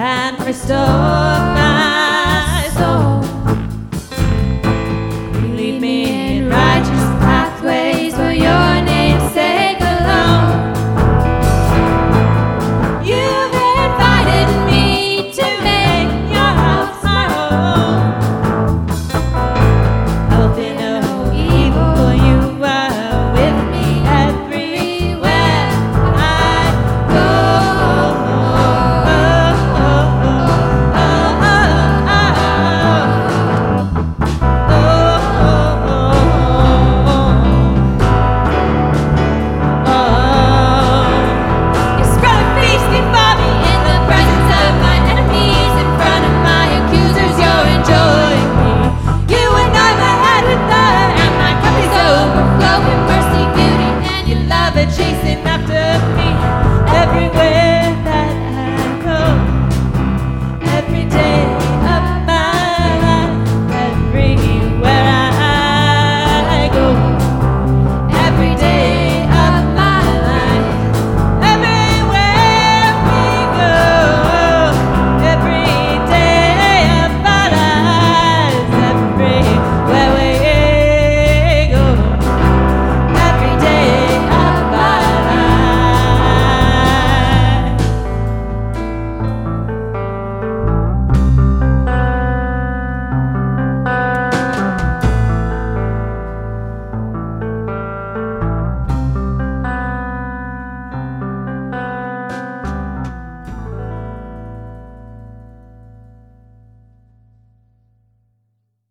and restore my soul.